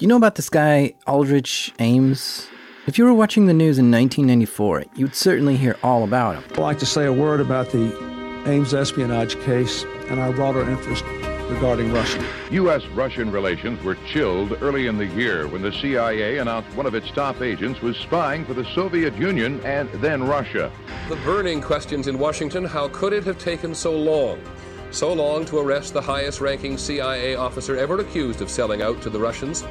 you know about this guy, Aldrich Ames? If you were watching the news in 1994, you'd certainly hear all about him. I'd like to say a word about the Ames espionage case and our broader interest regarding Russia. U.S. Russian relations were chilled early in the year when the CIA announced one of its top agents was spying for the Soviet Union and then Russia. The burning questions in Washington how could it have taken so long? So long to arrest the highest ranking CIA officer ever accused of selling out to the Russians.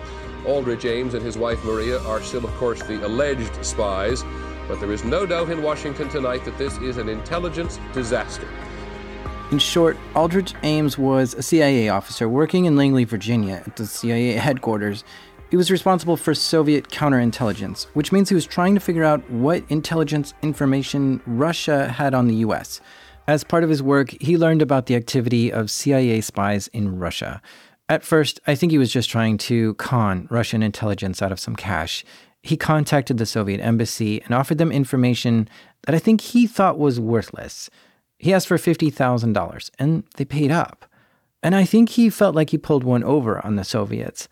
Aldrich Ames and his wife Maria are still, of course, the alleged spies, but there is no doubt in Washington tonight that this is an intelligence disaster. In short, Aldrich Ames was a CIA officer working in Langley, Virginia, at the CIA headquarters. He was responsible for Soviet counterintelligence, which means he was trying to figure out what intelligence information Russia had on the US. As part of his work, he learned about the activity of CIA spies in Russia. At first, I think he was just trying to con Russian intelligence out of some cash. He contacted the Soviet embassy and offered them information that I think he thought was worthless. He asked for $50,000, and they paid up. And I think he felt like he pulled one over on the Soviets.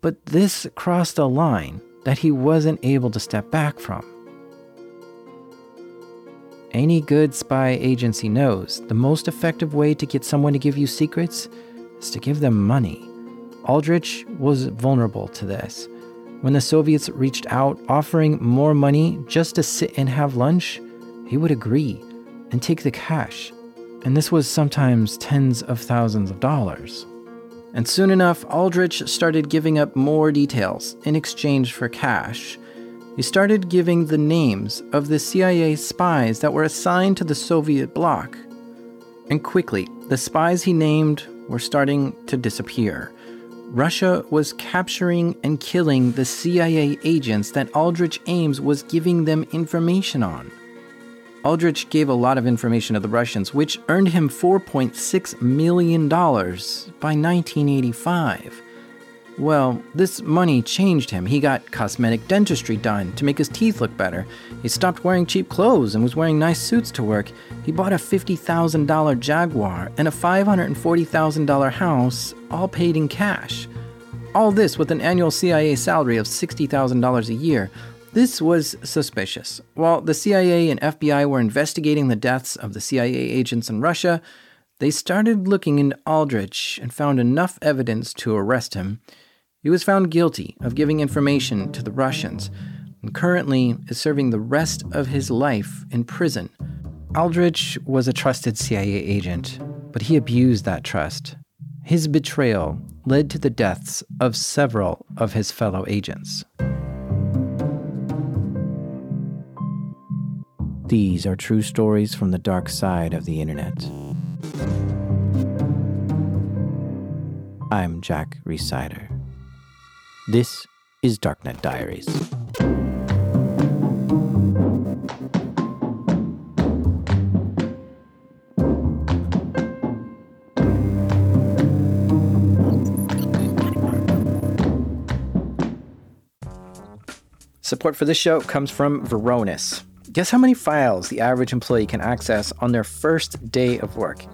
But this crossed a line that he wasn't able to step back from. Any good spy agency knows the most effective way to get someone to give you secrets is to give them money. Aldrich was vulnerable to this. When the Soviets reached out offering more money just to sit and have lunch, he would agree and take the cash. And this was sometimes tens of thousands of dollars. And soon enough, Aldrich started giving up more details in exchange for cash he started giving the names of the CIA spies that were assigned to the Soviet bloc. And quickly, the spies he named were starting to disappear. Russia was capturing and killing the CIA agents that Aldrich Ames was giving them information on. Aldrich gave a lot of information to the Russians, which earned him $4.6 million by 1985. Well, this money changed him. He got cosmetic dentistry done to make his teeth look better. He stopped wearing cheap clothes and was wearing nice suits to work. He bought a $50,000 Jaguar and a $540,000 house, all paid in cash. All this with an annual CIA salary of $60,000 a year. This was suspicious. While the CIA and FBI were investigating the deaths of the CIA agents in Russia, they started looking into Aldrich and found enough evidence to arrest him. He was found guilty of giving information to the Russians and currently is serving the rest of his life in prison. Aldrich was a trusted CIA agent, but he abused that trust. His betrayal led to the deaths of several of his fellow agents. These are true stories from the dark side of the internet. I'm Jack Rhysider. This is Darknet Diaries. Support for this show comes from Varonis. Guess how many files the average employee can access on their first day of work?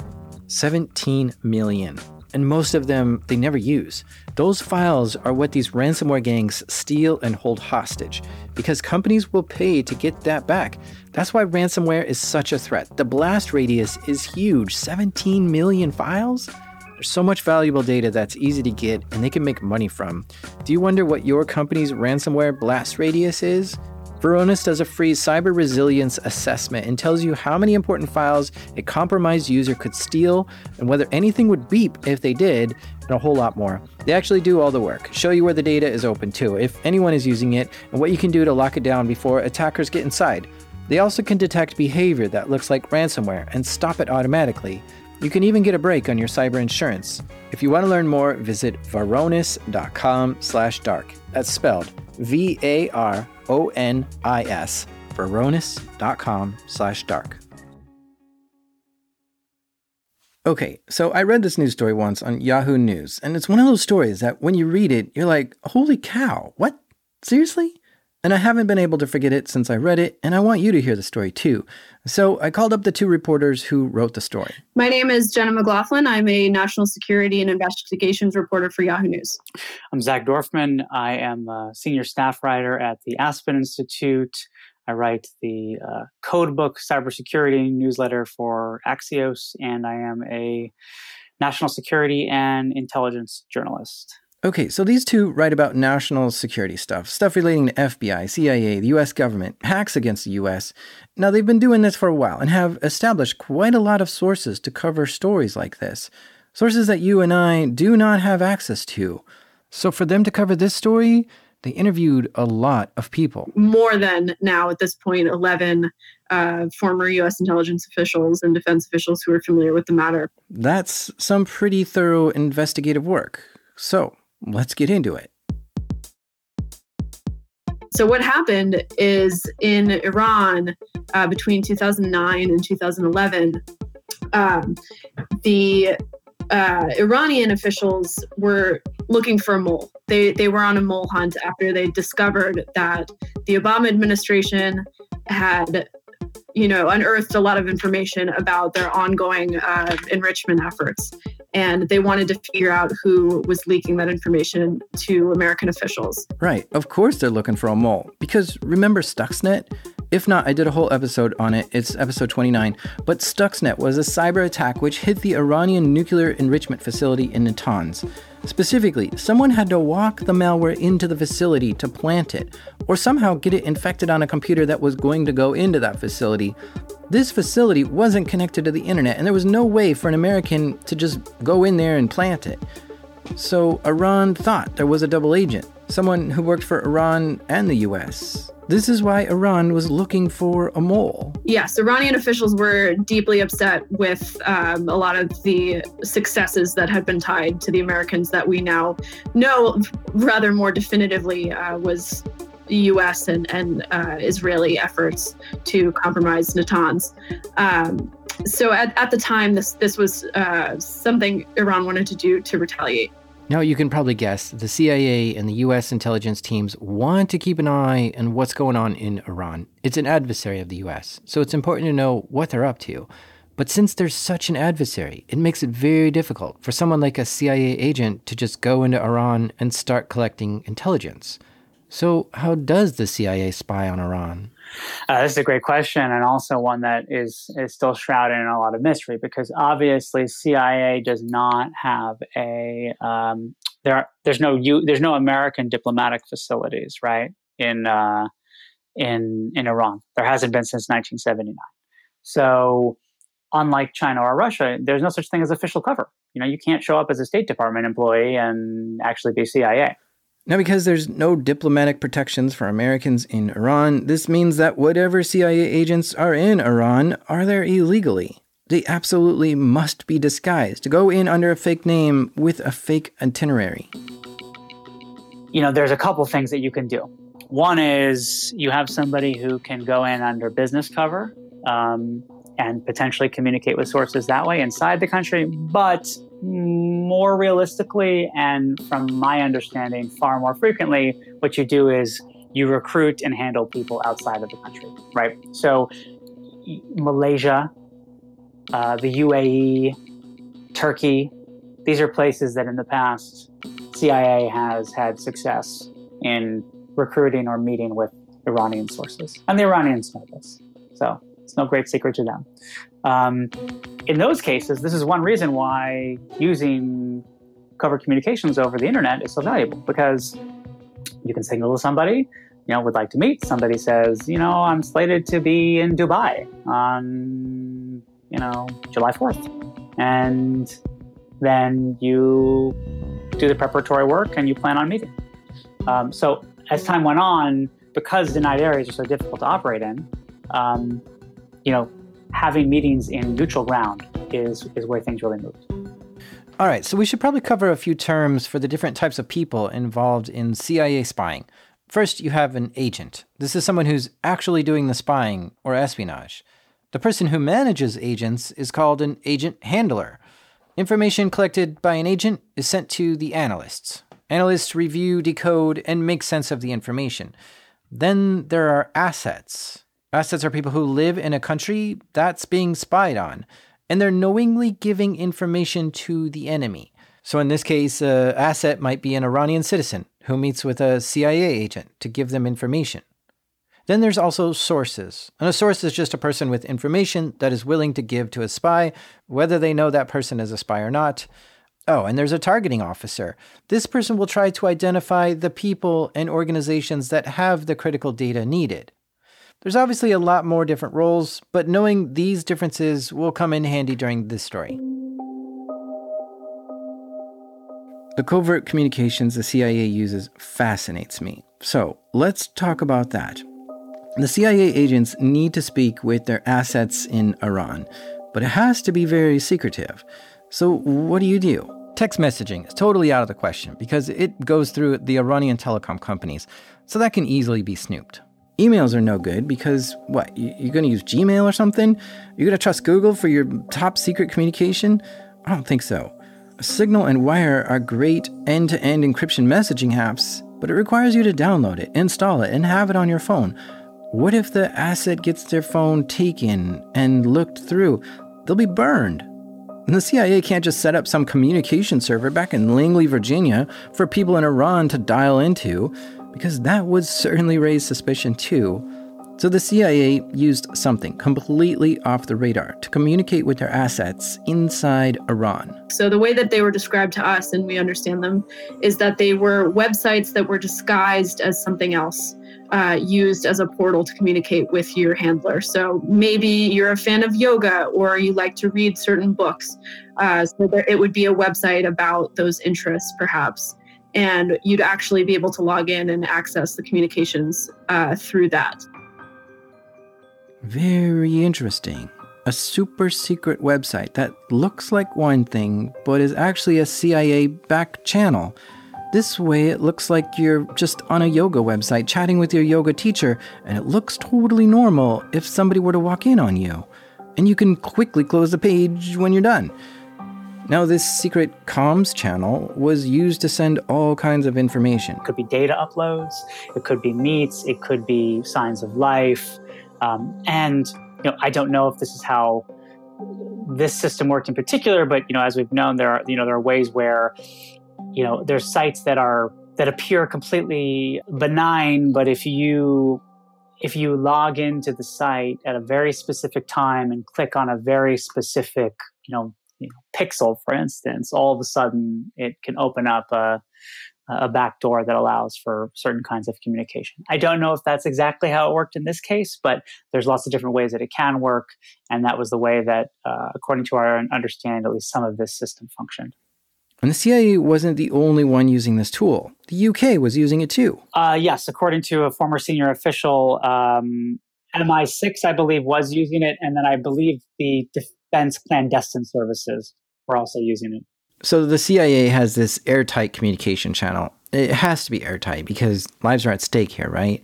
17 million and most of them they never use. Those files are what these ransomware gangs steal and hold hostage because companies will pay to get that back. That's why ransomware is such a threat. The blast radius is huge 17 million files? There's so much valuable data that's easy to get and they can make money from. Do you wonder what your company's ransomware blast radius is? Varonis does a free cyber resilience assessment and tells you how many important files a compromised user could steal and whether anything would beep if they did, and a whole lot more. They actually do all the work, show you where the data is open to, if anyone is using it, and what you can do to lock it down before attackers get inside. They also can detect behavior that looks like ransomware and stop it automatically. You can even get a break on your cyber insurance. If you want to learn more, visit varonis.com/dark. That's spelled V A R O N I S, varonis.com slash dark. Okay, so I read this news story once on Yahoo News, and it's one of those stories that when you read it, you're like, holy cow, what? Seriously? And I haven't been able to forget it since I read it, and I want you to hear the story too. So I called up the two reporters who wrote the story. My name is Jenna McLaughlin. I'm a national security and investigations reporter for Yahoo News. I'm Zach Dorfman. I am a senior staff writer at the Aspen Institute. I write the uh, Codebook cybersecurity newsletter for Axios, and I am a national security and intelligence journalist. Okay, so these two write about national security stuff, stuff relating to FBI, CIA, the US government, hacks against the US. Now, they've been doing this for a while and have established quite a lot of sources to cover stories like this. Sources that you and I do not have access to. So, for them to cover this story, they interviewed a lot of people. More than now, at this point, 11 uh, former U.S. intelligence officials and defense officials who are familiar with the matter. That's some pretty thorough investigative work. So, Let's get into it. So, what happened is in Iran uh, between 2009 and 2011, um, the uh, Iranian officials were looking for a mole. They, they were on a mole hunt after they discovered that the Obama administration had you know, unearthed a lot of information about their ongoing uh, enrichment efforts. And they wanted to figure out who was leaking that information to American officials. Right. Of course, they're looking for a mole. Because remember Stuxnet? If not, I did a whole episode on it. It's episode 29. But Stuxnet was a cyber attack which hit the Iranian nuclear enrichment facility in Natanz. Specifically, someone had to walk the malware into the facility to plant it, or somehow get it infected on a computer that was going to go into that facility. This facility wasn't connected to the internet, and there was no way for an American to just go in there and plant it. So Iran thought there was a double agent, someone who worked for Iran and the US. This is why Iran was looking for a mole. Yes, Iranian officials were deeply upset with um, a lot of the successes that had been tied to the Americans that we now know rather more definitively uh, was U.S. and, and uh, Israeli efforts to compromise Natanz. Um, so at, at the time, this this was uh, something Iran wanted to do to retaliate. Now, you can probably guess the CIA and the US intelligence teams want to keep an eye on what's going on in Iran. It's an adversary of the US, so it's important to know what they're up to. But since there's such an adversary, it makes it very difficult for someone like a CIA agent to just go into Iran and start collecting intelligence. So, how does the CIA spy on Iran? Uh, this is a great question, and also one that is is still shrouded in a lot of mystery because obviously CIA does not have a um, there. Are, there's no U, there's no American diplomatic facilities, right? In uh, in in Iran, there hasn't been since 1979. So, unlike China or Russia, there's no such thing as official cover. You know, you can't show up as a State Department employee and actually be CIA. Now, because there's no diplomatic protections for Americans in Iran, this means that whatever CIA agents are in Iran are there illegally. They absolutely must be disguised to go in under a fake name with a fake itinerary. You know, there's a couple things that you can do. One is you have somebody who can go in under business cover um, and potentially communicate with sources that way inside the country, but more realistically, and from my understanding, far more frequently, what you do is you recruit and handle people outside of the country, right? So, Malaysia, uh, the UAE, Turkey, these are places that in the past CIA has had success in recruiting or meeting with Iranian sources. And the Iranians know this. So it's no great secret to them. Um, in those cases, this is one reason why using covert communications over the internet is so valuable because you can signal to somebody, you know, would like to meet. Somebody says, you know, I'm slated to be in Dubai on, you know, July 4th. And then you do the preparatory work and you plan on meeting. Um, so as time went on, because denied areas are so difficult to operate in, um, you know, having meetings in neutral ground is, is where things really moved. All right, so we should probably cover a few terms for the different types of people involved in CIA spying. First, you have an agent. This is someone who's actually doing the spying or espionage. The person who manages agents is called an agent handler. Information collected by an agent is sent to the analysts. Analysts review, decode, and make sense of the information. Then there are assets. Assets are people who live in a country that's being spied on, and they're knowingly giving information to the enemy. So in this case, an asset might be an Iranian citizen who meets with a CIA agent to give them information. Then there's also sources. And a source is just a person with information that is willing to give to a spy, whether they know that person is a spy or not. Oh, and there's a targeting officer. This person will try to identify the people and organizations that have the critical data needed. There's obviously a lot more different roles, but knowing these differences will come in handy during this story. The covert communications the CIA uses fascinates me. So let's talk about that. The CIA agents need to speak with their assets in Iran, but it has to be very secretive. So, what do you do? Text messaging is totally out of the question because it goes through the Iranian telecom companies, so that can easily be snooped. Emails are no good because what? You're going to use Gmail or something? You're going to trust Google for your top secret communication? I don't think so. Signal and Wire are great end to end encryption messaging apps, but it requires you to download it, install it, and have it on your phone. What if the asset gets their phone taken and looked through? They'll be burned. And the CIA can't just set up some communication server back in Langley, Virginia for people in Iran to dial into, because that would certainly raise suspicion too. So the CIA used something completely off the radar to communicate with their assets inside Iran. So the way that they were described to us, and we understand them, is that they were websites that were disguised as something else uh, used as a portal to communicate with your handler. So maybe you're a fan of yoga or you like to read certain books. Uh, so there, it would be a website about those interests, perhaps. And you'd actually be able to log in and access the communications uh, through that. Very interesting. A super secret website that looks like one thing, but is actually a CIA back channel this way, it looks like you're just on a yoga website chatting with your yoga teacher, and it looks totally normal if somebody were to walk in on you. And you can quickly close the page when you're done. Now, this secret comms channel was used to send all kinds of information. It could be data uploads, it could be meets, it could be signs of life. Um, and you know, I don't know if this is how this system worked in particular, but you know, as we've known, there are you know there are ways where you know there's sites that are that appear completely benign but if you if you log into the site at a very specific time and click on a very specific you know, you know pixel for instance all of a sudden it can open up a a back door that allows for certain kinds of communication. I don't know if that's exactly how it worked in this case, but there's lots of different ways that it can work. And that was the way that, uh, according to our understanding, at least some of this system functioned. And the CIA wasn't the only one using this tool. The UK was using it too. Uh, yes, according to a former senior official, um, MI6, I believe, was using it. And then I believe the Defense Clandestine Services were also using it. So the CIA has this airtight communication channel. It has to be airtight because lives are at stake here, right?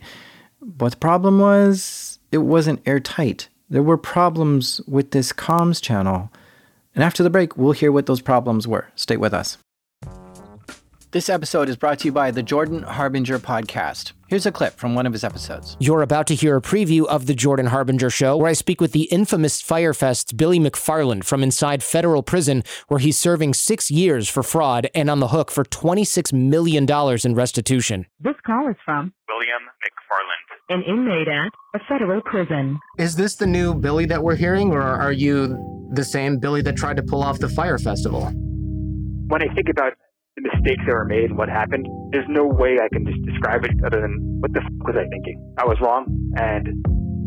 But the problem was it wasn't airtight. There were problems with this comms channel and after the break, we'll hear what those problems were. Stay with us. This episode is brought to you by the Jordan Harbinger podcast. Here's a clip from one of his episodes. You're about to hear a preview of the Jordan Harbinger show, where I speak with the infamous Fyre Fest's Billy McFarland from inside federal prison, where he's serving six years for fraud and on the hook for $26 million in restitution. This call is from William McFarland, an inmate at a federal prison. Is this the new Billy that we're hearing, or are you the same Billy that tried to pull off the Fyre Festival? When I think about the mistakes that were made and what happened, there's no way I can just describe it other than what the fuck was I thinking? I was wrong, and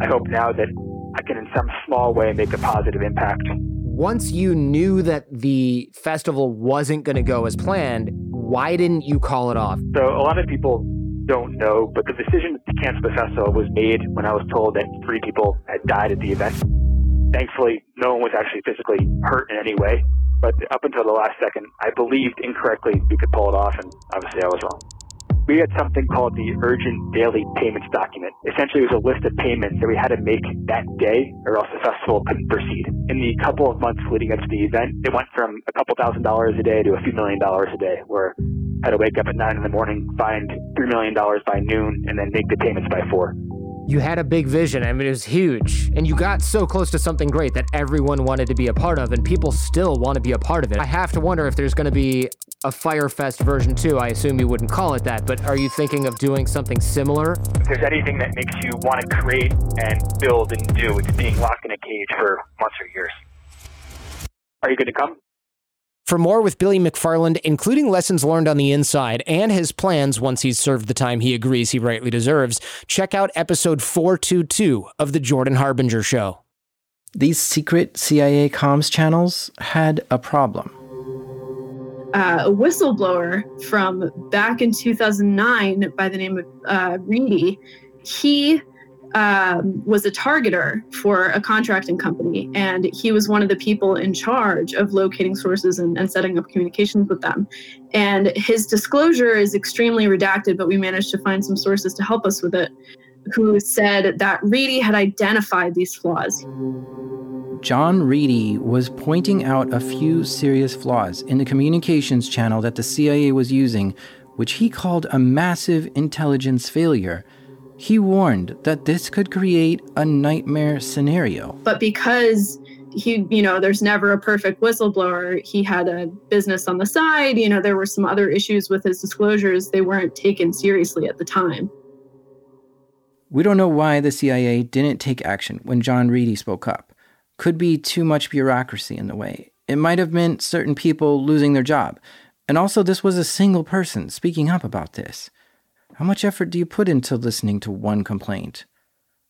I hope now that I can, in some small way, make a positive impact. Once you knew that the festival wasn't going to go as planned, why didn't you call it off? So, a lot of people don't know, but the decision to cancel the festival was made when I was told that three people had died at the event. Thankfully, no one was actually physically hurt in any way. But up until the last second, I believed incorrectly we could pull it off, and obviously I was wrong. we had something called the urgent daily payments document. Essentially, it was a list of payments that we had to make that day or else the festival couldn't proceed. In the couple of months leading up to the event, it went from a couple thousand dollars a day to a few million dollars a day, where I had to wake up at nine in the morning, find $3 million by noon, and then make the payments by four. You had a big vision. I mean, it was huge. And you got so close to something great that everyone wanted to be a part of, and people still want to be a part of it. I have to wonder if there's going to be a Fyre Fest version 2. I assume you wouldn't call it that, but are you thinking of doing something similar? If there's anything that makes you want to create and build and do, it's being locked in a cage for months or years. Are you going to come? For more with Billy McFarland, including lessons learned on the inside and his plans once he's served the time he agrees he rightly deserves, check out episode 422 of The Jordan Harbinger Show. These secret CIA comms channels had a problem. Uh, a whistleblower from back in 2009 by the name of uh, Reidy, he um, was a targeter for a contracting company, and he was one of the people in charge of locating sources and, and, setting up communications with them. And his disclosure is extremely redacted, but we managed to find some sources to help us with it, who said that Reidy had identified these flaws. John Reidy was pointing out a few serious flaws in the communications channel that the CIA was using, which he called a massive intelligence failure he warned that this could create a nightmare scenario. But because he, you know, there's never a perfect whistleblower, he had a business on the side, you know, there were some other issues with his disclosures. They weren't taken seriously at the time. We don't know why the CIA didn't take action when John Reidy spoke up. Could be too much bureaucracy in the way. It might have meant certain people losing their job. And also, this was a single person speaking up about this. How much effort do you put into listening to one complaint?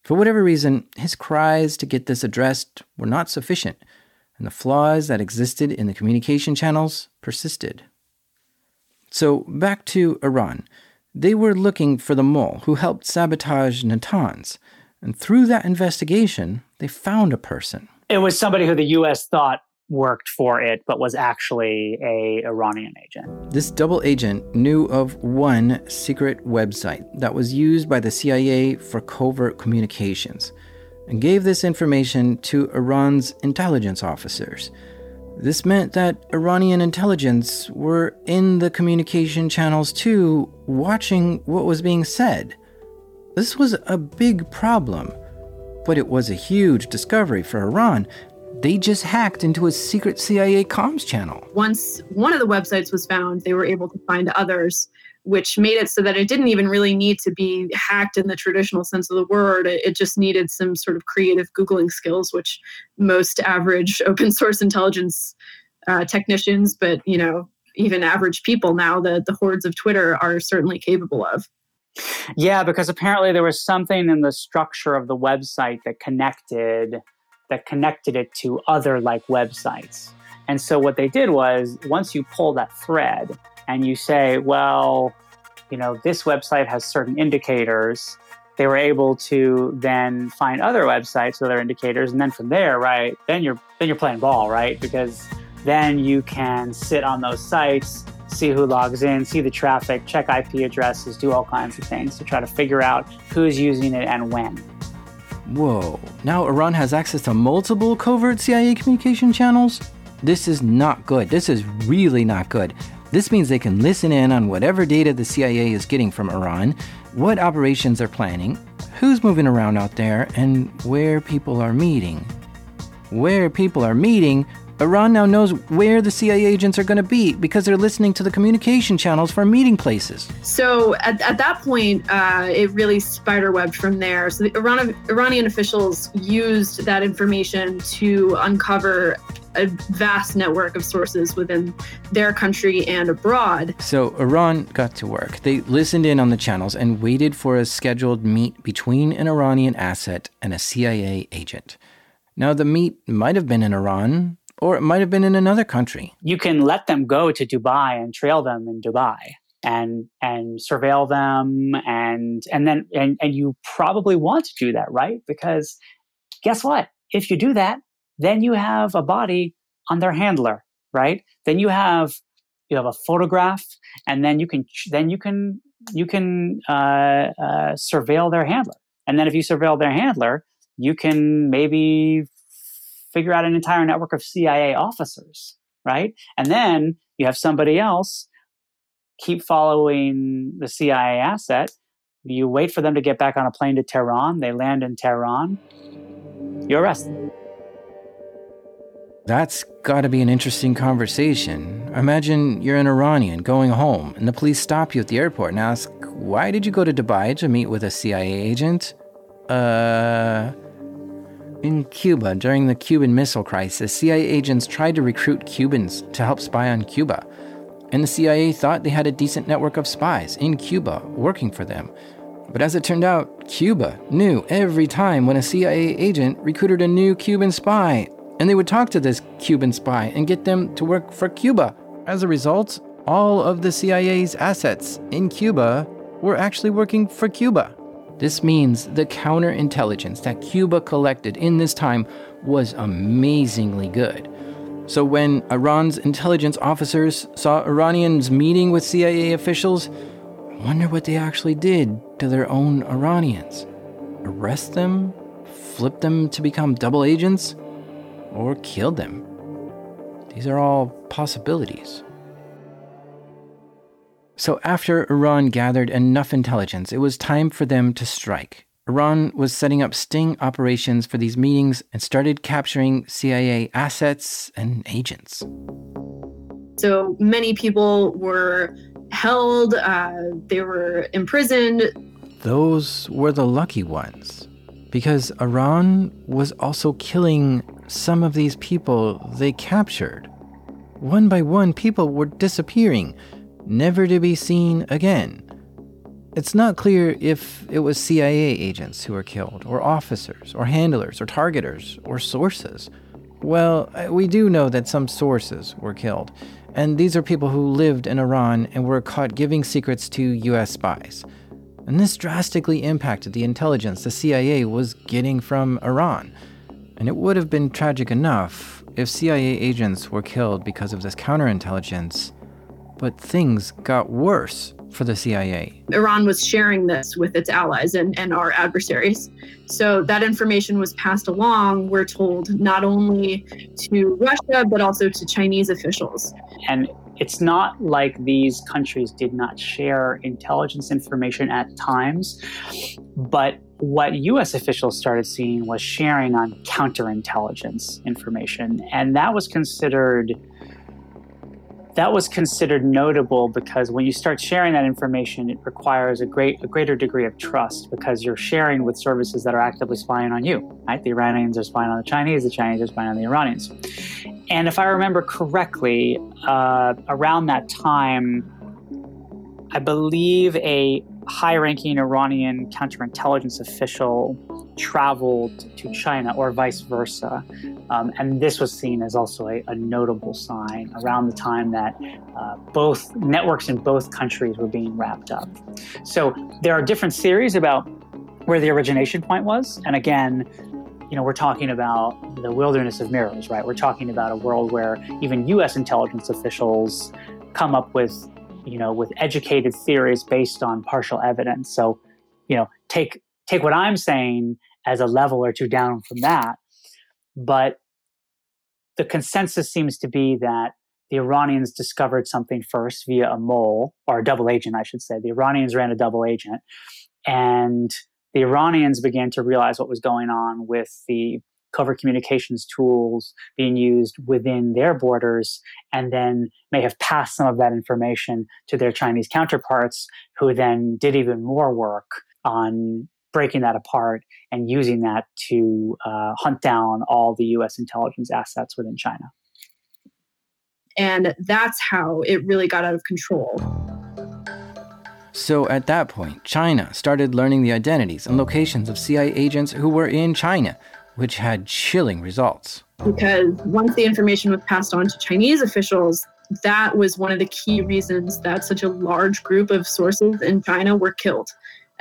For whatever reason, his cries to get this addressed were not sufficient, and the flaws that existed in the communication channels persisted. So, back to Iran. They were looking for the mole who helped sabotage Natanz, and through that investigation, they found a person. It was somebody who the U.S. thought worked for it, but was actually a Iranian agent. This double agent knew of one secret website that was used by the CIA for covert communications and gave this information to Iran's intelligence officers. This meant that Iranian intelligence were in the communication channels too, watching what was being said. This was a big problem, but it was a huge discovery for Iran they just hacked into a secret CIA comms channel. Once one of the websites was found, they were able to find others, which made it so that it didn't even really need to be hacked in the traditional sense of the word. It just needed some sort of creative Googling skills, which most average open source intelligence uh, technicians, but you know, even average people now, the, the hordes of Twitter are certainly capable of. Yeah, because apparently there was something in the structure of the website that connected that connected it to other like websites. And so what they did was once you pull that thread and you say, well, you know, this website has certain indicators, they were able to then find other websites with other indicators. And then from there, right, then you're then you're playing ball, right? Because then you can sit on those sites, see who logs in, see the traffic, check IP addresses, do all kinds of things to try to figure out who's using it and when. Whoa, now Iran has access to multiple covert CIA communication channels? This is not good. This is really not good. This means they can listen in on whatever data the CIA is getting from Iran, what operations they're planning, who's moving around out there, and where people are meeting. Where people are meeting Iran now knows where the CIA agents are going to be because they're listening to the communication channels for meeting places. So at, at that point, uh, it really spiderwebbed from there. So the Iran, Iranian officials used that information to uncover a vast network of sources within their country and abroad. So Iran got to work. They listened in on the channels and waited for a scheduled meet between an Iranian asset and a CIA agent. Now, the meet might have been in Iran, or it might have been in another country. You can let them go to Dubai and trail them in Dubai and and surveil them and and then and, and you probably want to do that, right? Because guess what? If you do that, then you have a body on their handler, right? Then you have you have a photograph and then you can then you can you can uh, uh, surveil their handler. And then if you surveil their handler, you can maybe figure out an entire network of CIA officers, right? And then you have somebody else keep following the CIA asset. You wait for them to get back on a plane to Tehran. They land in Tehran. You arrest them. That's got to be an interesting conversation. Imagine you're an Iranian going home, and the police stop you at the airport and ask, Why did you go to Dubai to meet with a CIA agent? Uh. In Cuba, during the Cuban Missile Crisis, CIA agents tried to recruit Cubans to help spy on Cuba. And the CIA thought they had a decent network of spies in Cuba working for them. But as it turned out, Cuba knew every time when a CIA agent recruited a new Cuban spy and they would talk to this Cuban spy and get them to work for Cuba. As a result, all of the CIA's assets in Cuba were actually working for Cuba. This means the counterintelligence that Cuba collected in this time was amazingly good. So when Iran's intelligence officers saw Iranians meeting with CIA officials, I wonder what they actually did to their own Iranians. Arrest them? Flip them to become double agents? or killed them. These are all possibilities. So, after Iran gathered enough intelligence, it was time for them to strike. Iran was setting up sting operations for these meetings and started capturing CIA assets and agents. So many people were held, uh, they were imprisoned. Those were the lucky ones because Iran was also killing some of these people they captured. One by one, people were disappearing, never to be seen again. It's not clear if it was CIA agents who were killed, or officers, or handlers, or targeters, or sources. Well, we do know that some sources were killed, and these are people who lived in Iran and were caught giving secrets to US spies and this drastically impacted the intelligence the CIA was getting from Iran. And it would have been tragic enough if CIA agents were killed because of this counterintelligence, but things got worse for the CIA. Iran was sharing this with its allies and, and our adversaries. So that information was passed along, we're told, not only to Russia, but also to Chinese officials. And it's not like these countries did not share intelligence information at times, but what US officials started seeing was sharing on counterintelligence information. And that was considered that was considered notable because when you start sharing that information, it requires a great a greater degree of trust because you're sharing with services that are actively spying on you. Right? The Iranians are spying on the Chinese, the Chinese are spying on the Iranians. And if I remember correctly, uh, around that time, I believe a high ranking Iranian counterintelligence official traveled to China or vice versa. Um, and this was seen as also a, a notable sign around the time that uh, both networks in both countries were being wrapped up. So there are different theories about where the origination point was. And again, you know, we're talking about the wilderness of mirrors, right? We're talking about a world where even US intelligence officials come up with you know, with educated theories based on partial evidence. So, you know, take take what I'm saying as a level or two down from that. But the consensus seems to be that the Iranians discovered something first via a mole or a double agent, I should say. The Iranians ran a double agent, and the Iranians began to realize what was going on with the covert communications tools being used within their borders, and then may have passed some of that information to their Chinese counterparts, who then did even more work on breaking that apart and using that to uh, hunt down all the US intelligence assets within China. And that's how it really got out of control. So at that point, China started learning the identities and locations of CIA agents who were in China, which had chilling results. Because once the information was passed on to Chinese officials, that was one of the key reasons that such a large group of sources in China were killed.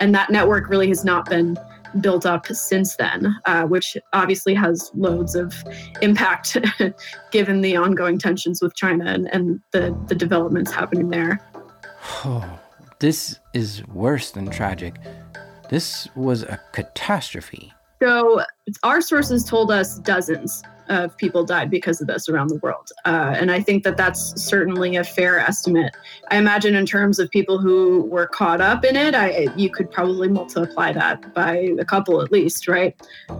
And that network really has not been built up since then, uh, which obviously has loads of impact given the ongoing tensions with China and, and the, the developments happening there. Oh, This is worse than tragic. This was a catastrophe. So, our sources told us dozens of people died because of this around the world. Uh, and I think that that's certainly a fair estimate. I imagine, in terms of people who were caught up in it, I, you could probably multiply that by a couple at least, right?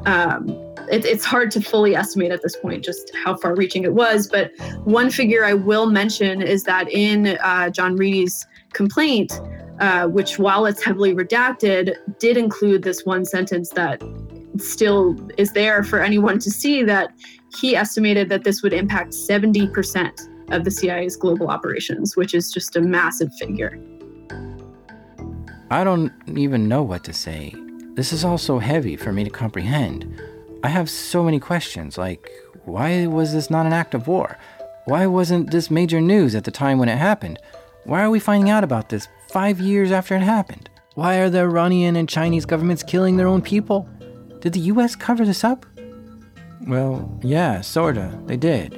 Um, it, it's hard to fully estimate at this point just how far reaching it was. But one figure I will mention is that in uh, John Reidy's complaint, uh, which, while it's heavily redacted, did include this one sentence that still is there for anyone to see that he estimated that this would impact 70% of the CIA's global operations, which is just a massive figure. I don't even know what to say. This is all so heavy for me to comprehend. I have so many questions like, why was this not an act of war? Why wasn't this major news at the time when it happened? Why are we finding out about this five years after it happened? Why are the Iranian and Chinese governments killing their own people? Did the US cover this up? Well, yeah, sorta, they did.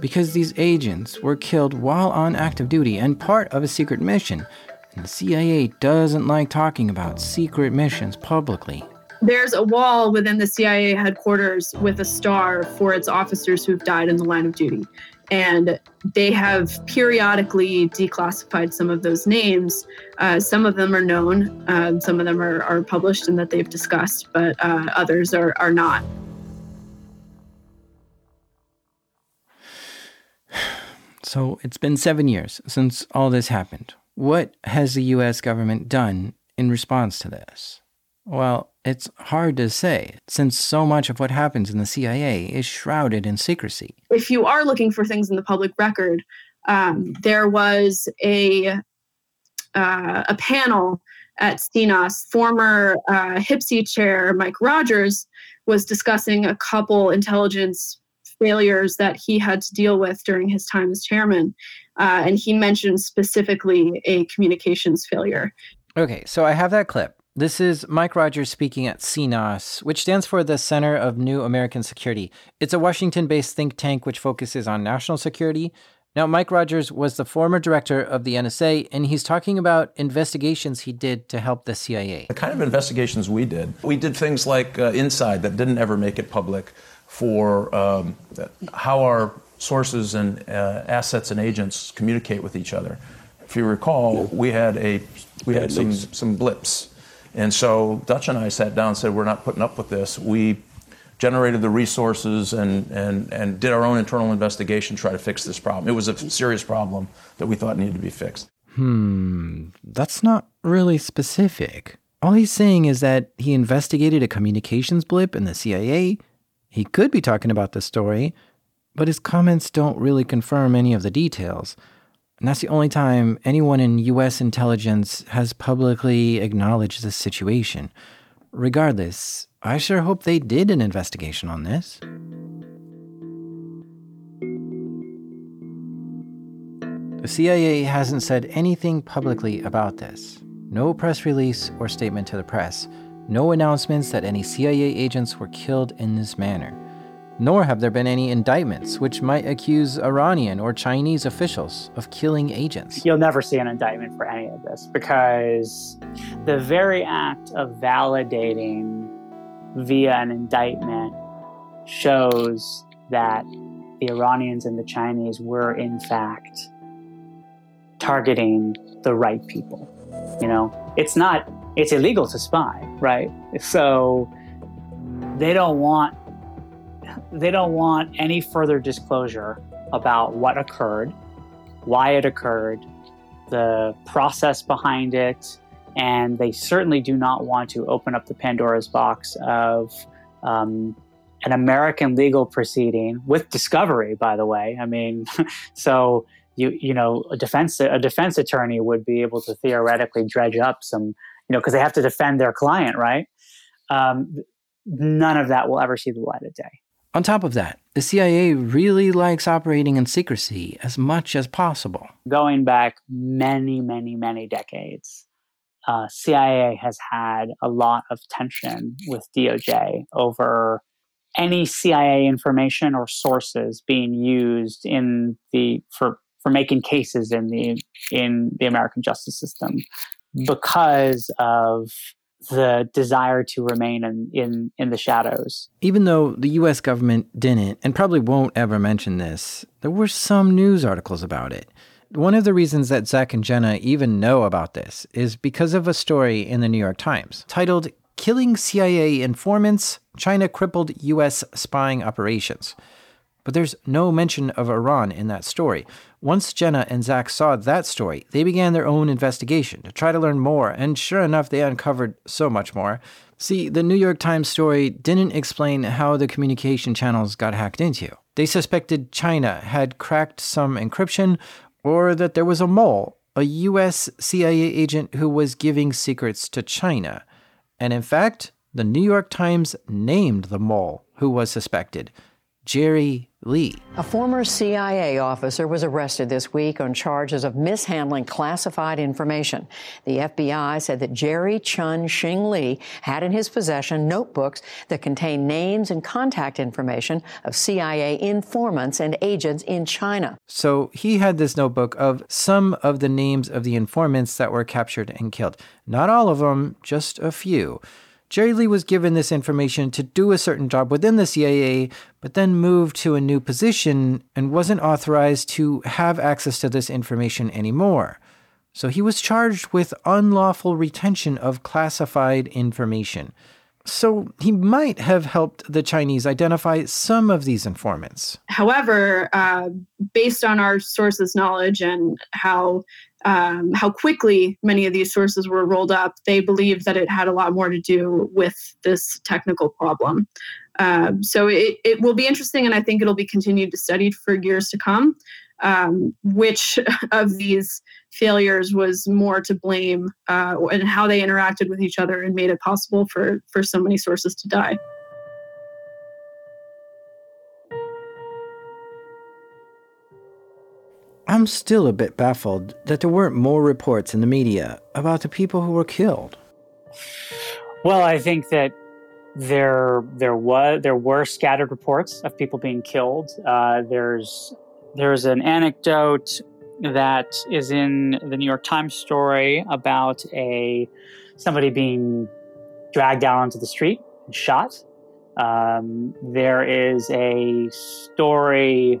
Because these agents were killed while on active duty and part of a secret mission. And the CIA doesn't like talking about secret missions publicly. There's a wall within the CIA headquarters with a star for its officers who've died in the line of duty. And they have periodically declassified some of those names. Uh, some of them are known, uh, some of them are, are, published and that they've discussed, but uh, others are, are not. So it's been seven years since all this happened. What has the US government done in response to this? Well, it's hard to say, since so much of what happens in the CIA is shrouded in secrecy. If you are looking for things in the public record, um, there was a uh, a panel at CNAS. Former uh, chair Mike Rogers was discussing a couple intelligence failures that he had to deal with during his time as chairman, uh, and he mentioned specifically a communications failure. Okay, so I have that clip. This is Mike Rogers speaking at CNAS, which stands for the Center of New American Security. It's a Washington based think tank which focuses on national security. Now, Mike Rogers was the former director of the NSA, and he's talking about investigations he did to help the CIA. The kind of investigations we did, we did things like uh, Inside that didn't ever make it public for um, how our sources and uh, assets and agents communicate with each other. If you recall, we had a we had some some blips and so Dutch and I sat down and said, We're not putting up with this. We generated the resources and, and, and did our own internal investigation to try to fix this problem. It was a serious problem that we thought needed to be fixed. Hmm, that's not really specific. All he's saying is that he investigated a communications blip in the CIA. He could be talking about the story, but his comments don't really confirm any of the details. And that's the only time anyone in US intelligence has publicly acknowledged this situation. Regardless, I sure hope they did an investigation on this. The CIA hasn't said anything publicly about this. No press release or statement to the press. No announcements that any CIA agents were killed in this manner nor have there been any indictments which might accuse Iranian or Chinese officials of killing agents. You'll never see an indictment for any of this because the very act of validating via an indictment shows that the Iranians and the Chinese were, in fact, targeting the right people. You know, it's not, it's illegal to spy, right? So they don't want they don't want any further disclosure about what occurred, why it occurred, the process behind it, and they certainly do not want to open up the Pandora's box of um, an American legal proceeding with discovery. By the way, I mean, so you you know a defense a defense attorney would be able to theoretically dredge up some you know because they have to defend their client, right? Um, none of that will ever see the light of day. On top of that, the CIA really likes operating in secrecy as much as possible. Going back many, many, many decades, uh, CIA has had a lot of tension with DOJ over any CIA information or sources being used in the for for making cases in the in the American justice system. because of the desire to remain in, in, in the shadows. Even though the US government didn't and probably won't ever mention this, there were some news articles about it. One of the reasons that Zach and Jenna even know about this is because of a story in the New York Times titled Killing CIA Informants China Crippled US Spying Operations. But there's no mention of Iran in that story. Once Jenna and Zach saw that story, they began their own investigation to try to learn more, and sure enough, they uncovered so much more. See, the New York Times story didn't explain how the communication channels got hacked into. They suspected China had cracked some encryption or that there was a mole, a US CIA agent who was giving secrets to China. And in fact, the New York Times named the mole who was suspected Jerry Lee. A former CIA officer was arrested this week on charges of mishandling classified information. The FBI said that Jerry Chun Shing Lee had in his possession notebooks that contained names and contact information of CIA informants and agents in China. So he had this notebook of some of the names of the informants that were captured and killed. Not all of them, just a few. Jerry Lee was given this information to do a certain job within the CIA, but then moved to a new position and wasn't authorized to have access to this information anymore. So he was charged with unlawful retention of classified information. So he might have helped the Chinese identify some of these informants. However, uh, based on our sources' knowledge and how um, how quickly many of these sources were rolled up, they believed that it had a lot more to do with this technical problem. Um, so it, it will be interesting, and I think it'll be continued to studied for years to come. Um, which of these failures was more to blame, uh, and how they interacted with each other and made it possible for for so many sources to die. I'm still a bit baffled that there weren't more reports in the media about the people who were killed. Well, I think that there there was there were scattered reports of people being killed. Uh, there's there's an anecdote that is in the New York Times story about a somebody being dragged out onto the street and shot. Um, there is a story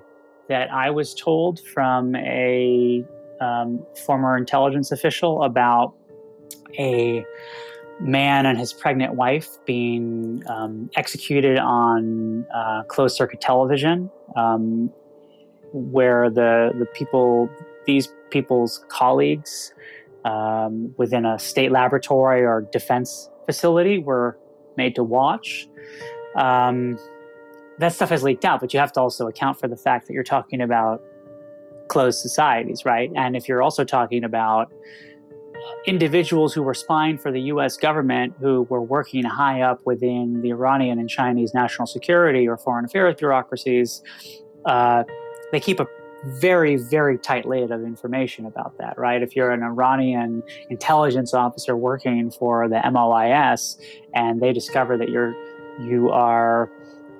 that I was told from a um, former intelligence official about a man and his pregnant wife being um, executed on uh, closed circuit television, um, where the the people, these people's colleagues um, within a state laboratory or defense facility were made to watch. That stuff has leaked out, but you have to also account for the fact that you're talking about closed societies, right? And if you're also talking about individuals who were spying for the US government who were working high up within the Iranian and Chinese national security or foreign affairs bureaucracies, uh, they keep a very, very tight lid of information about that, right? If you're an Iranian intelligence officer working for the MOIS and they discover that you're you are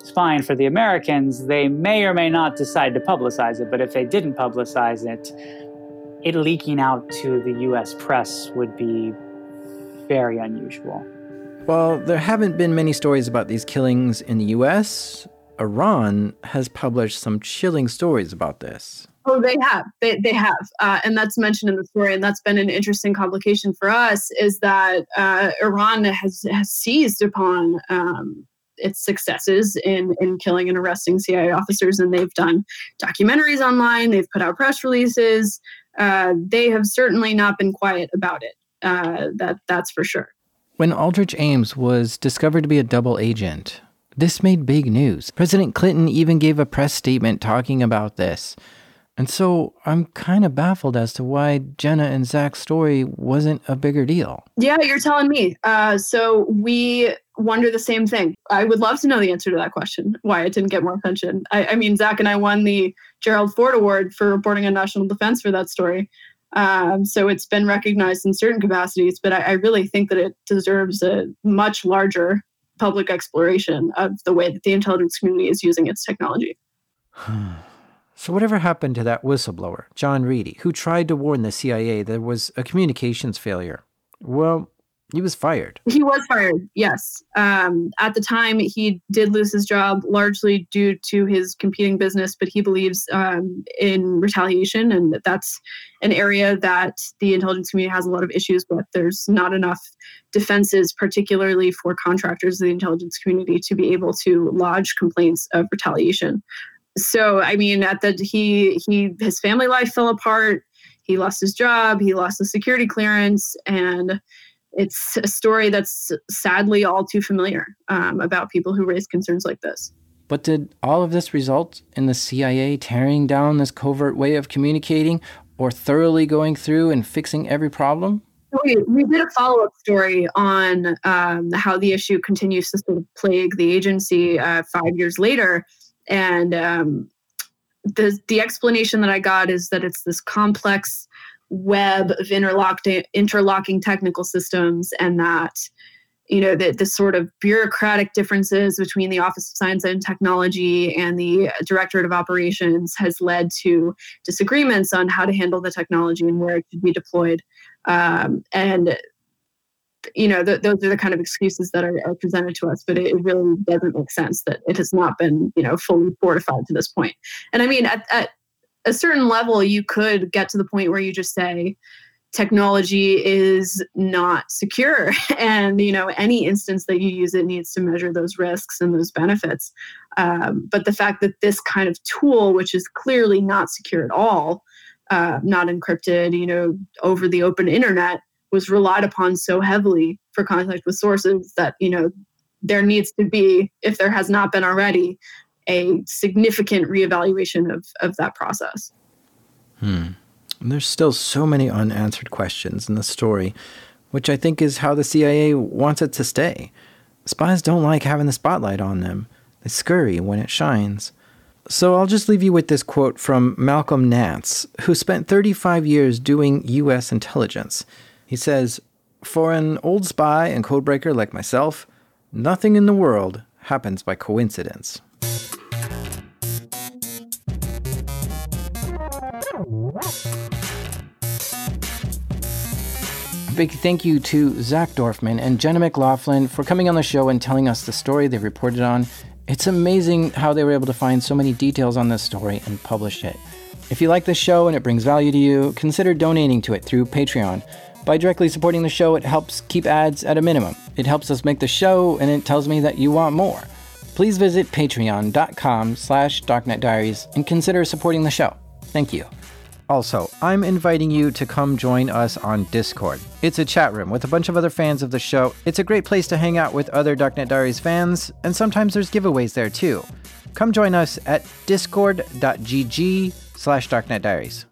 spying for the Americans, they may or may not decide to publicize it. But if they didn't publicize it, it leaking out to the US press would be very unusual. While there haven't been many stories about these killings in the US, Iran has published some chilling stories about this. Oh, they have. They, they have. Uh, and that's mentioned in the story. And that's been an interesting complication for us is that uh, Iran has, has seized upon um, its successes in in killing and arresting CIA officers, and they've done documentaries online. They've put out press releases. Uh, they have certainly not been quiet about it. Uh, that that's for sure. When Aldrich Ames was discovered to be a double agent, this made big news. President Clinton even gave a press statement talking about this. And so I'm kind of baffled as to why Jenna and Zach's story wasn't a bigger deal. Yeah, you're telling me. Uh, so we wonder the same thing. I would love to know the answer to that question, why it didn't get more attention. I, I mean, Zach and I won the Gerald Ford Award for reporting on national defense for that story. Um, so it's been recognized in certain capacities, but I, I really think that it deserves a much larger public exploration of the way that the intelligence community is using its technology. So, whatever happened to that whistleblower, John Reidy, who tried to warn the CIA there was a communications failure? Well, he was fired. He was fired, yes. Um, at the time, he did lose his job largely due to his competing business, but he believes um, in retaliation, and that's an area that the intelligence community has a lot of issues with. There's not enough defenses, particularly for contractors of the intelligence community, to be able to lodge complaints of retaliation. So, I mean, at the he he his family life fell apart. He lost his job. He lost the security clearance, and it's a story that's sadly all too familiar um, about people who raise concerns like this. But did all of this result in the CIA tearing down this covert way of communicating or thoroughly going through and fixing every problem? We, we did a follow up story on um, how the issue continues to sort of plague the agency uh, five years later. And um, the, the explanation that I got is that it's this complex web of interlocked interlocking technical systems and that you know the, the sort of bureaucratic differences between the office of science and technology and the directorate of operations has led to disagreements on how to handle the technology and where it should be deployed. Um, and you know th- those are the kind of excuses that are, are presented to us but it, really doesn't make sense that it has not been you know fully fortified to this point. And i mean at, at a certain level, you could get to the point where you just say, technology is not secure. And you know any instance that you use it needs to measure those risks and those benefits. Um, but the fact that this kind of tool which is clearly not secure at all uh, not encrypted you know over the open internet was relied upon so heavily for contact with sources that you know there needs to be if there has not been already a significant reevaluation of, of that process. Hmm. And there's still so many unanswered questions in the story, which I think is how the CIA wants it to stay. Spies don't like having the spotlight on them, they scurry when it shines. So I'll just leave you with this quote from Malcolm Nance, who spent 35 years doing U.S. intelligence. He says, For an old spy and codebreaker like myself, nothing in the world happens by coincidence. Big thank you to Zach Dorfman and Jenna McLaughlin for coming on the show and telling us the story they reported on. It's amazing how they were able to find so many details on this story and publish it. If you like this show and it brings value to you, consider donating to it through Patreon. By directly supporting the show, it helps keep ads at a minimum. It helps us make the show, and it tells me that you want more. Please visit patreon.com slash darknetdiaries and consider supporting the show. Thank you. Also, I'm inviting you to come join us on Discord. It's a chat room with a bunch of other fans of the show. It's a great place to hang out with other Darknet Diaries fans, and sometimes there's giveaways there too. Come join us at discord.gg slash darknetdiaries.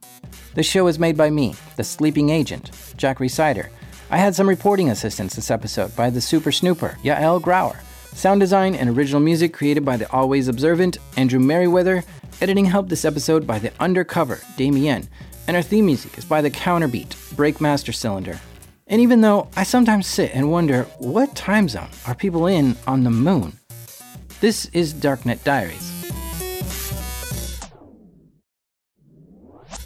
The show is made by me, the sleeping agent, Jack Rhysider. I had some reporting assistance this episode by the super snooper, Yael Grauer. Sound design and original music created by the always observant Andrew Meriwether Editing help this episode by the Undercover, Damien, and our theme music is by the Counterbeat, Breakmaster Cylinder. And even though I sometimes sit and wonder what time zone are people in on the moon, this is Darknet Diaries.